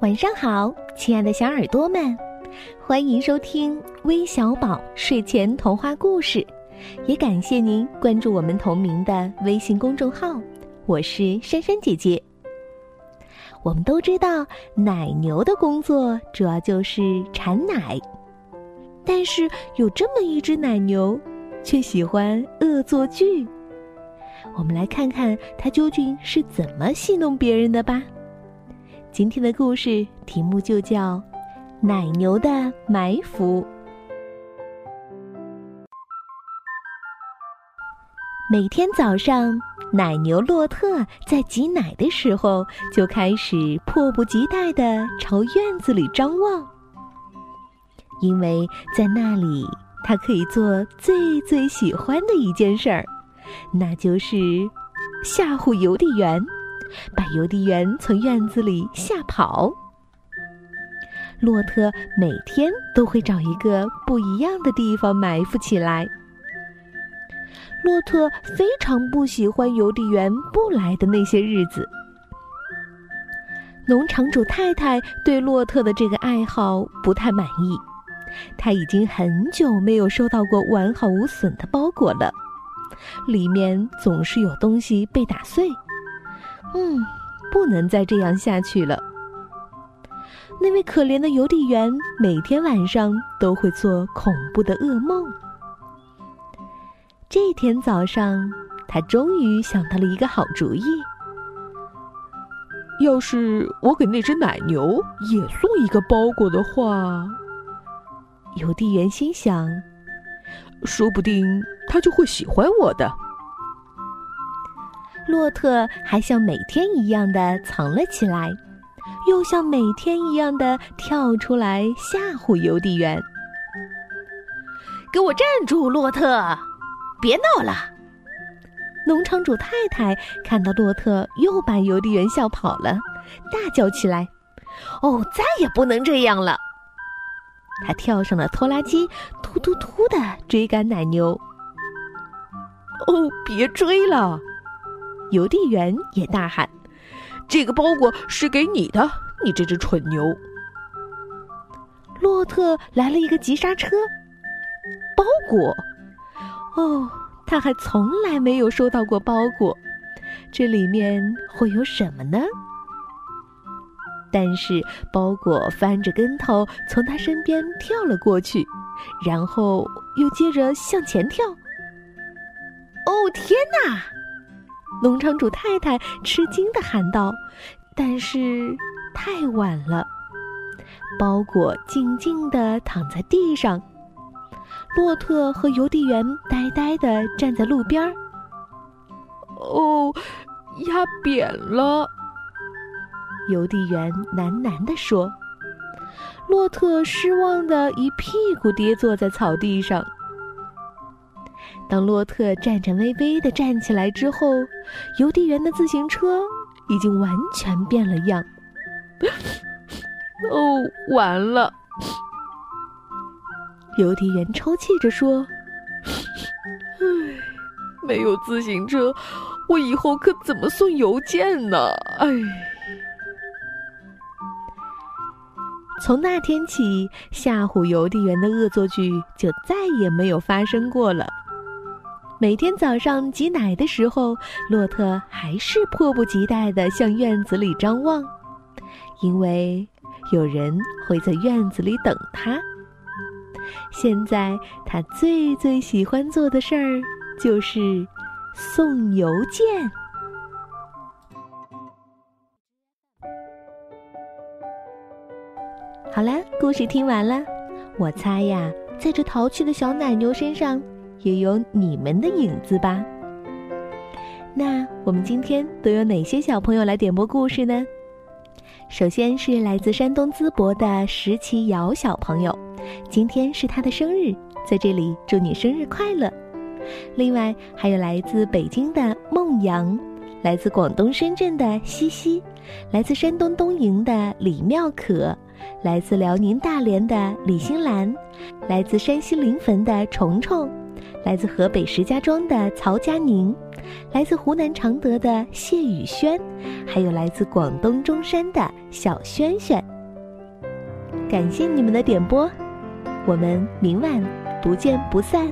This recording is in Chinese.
晚上好，亲爱的小耳朵们，欢迎收听微小宝睡前童话故事，也感谢您关注我们同名的微信公众号。我是珊珊姐姐。我们都知道，奶牛的工作主要就是产奶，但是有这么一只奶牛，却喜欢恶作剧。我们来看看它究竟是怎么戏弄别人的吧。今天的故事题目就叫《奶牛的埋伏》。每天早上，奶牛洛特在挤奶的时候，就开始迫不及待的朝院子里张望，因为在那里，他可以做最最喜欢的一件事儿，那就是吓唬邮递员。把邮递员从院子里吓跑。洛特每天都会找一个不一样的地方埋伏起来。洛特非常不喜欢邮递员不来的那些日子。农场主太太对洛特的这个爱好不太满意，他已经很久没有收到过完好无损的包裹了，里面总是有东西被打碎。嗯，不能再这样下去了。那位可怜的邮递员每天晚上都会做恐怖的噩梦。这天早上，他终于想到了一个好主意：要是我给那只奶牛也送一个包裹的话，邮递员心想，说不定他就会喜欢我的。洛特还像每天一样的藏了起来，又像每天一样的跳出来吓唬邮递员。给我站住，洛特！别闹了！农场主太太看到洛特又把邮递员吓跑了，大叫起来：“哦，再也不能这样了！”他跳上了拖拉机，突突突的追赶奶牛。哦，别追了！邮递员也大喊：“这个包裹是给你的，你这只蠢牛！”洛特来了一个急刹车。包裹？哦，他还从来没有收到过包裹，这里面会有什么呢？但是包裹翻着跟头从他身边跳了过去，然后又接着向前跳。哦，天哪！农场主太太吃惊的喊道：“但是太晚了，包裹静静地躺在地上。洛特和邮递员呆呆地站在路边儿。哦，压扁了。”邮递员喃喃地说。洛特失望的一屁股跌坐在草地上。当洛特颤颤巍巍地站起来之后，邮递员的自行车已经完全变了样。哦，完了！邮递员抽泣着说：“唉，没有自行车，我以后可怎么送邮件呢？唉！”从那天起，吓唬邮递员的恶作剧就再也没有发生过了。每天早上挤奶的时候，洛特还是迫不及待地向院子里张望，因为有人会在院子里等他。现在他最最喜欢做的事儿就是送邮件。好了，故事听完了，我猜呀，在这淘气的小奶牛身上。也有你们的影子吧？那我们今天都有哪些小朋友来点播故事呢？首先是来自山东淄博的石奇瑶小朋友，今天是他的生日，在这里祝你生日快乐。另外还有来自北京的孟阳，来自广东深圳的西西，来自山东东营的李妙可，来自辽宁大连的李新兰，来自山西临汾的虫虫。来自河北石家庄的曹佳宁，来自湖南常德的谢宇轩，还有来自广东中山的小轩轩。感谢你们的点播，我们明晚不见不散。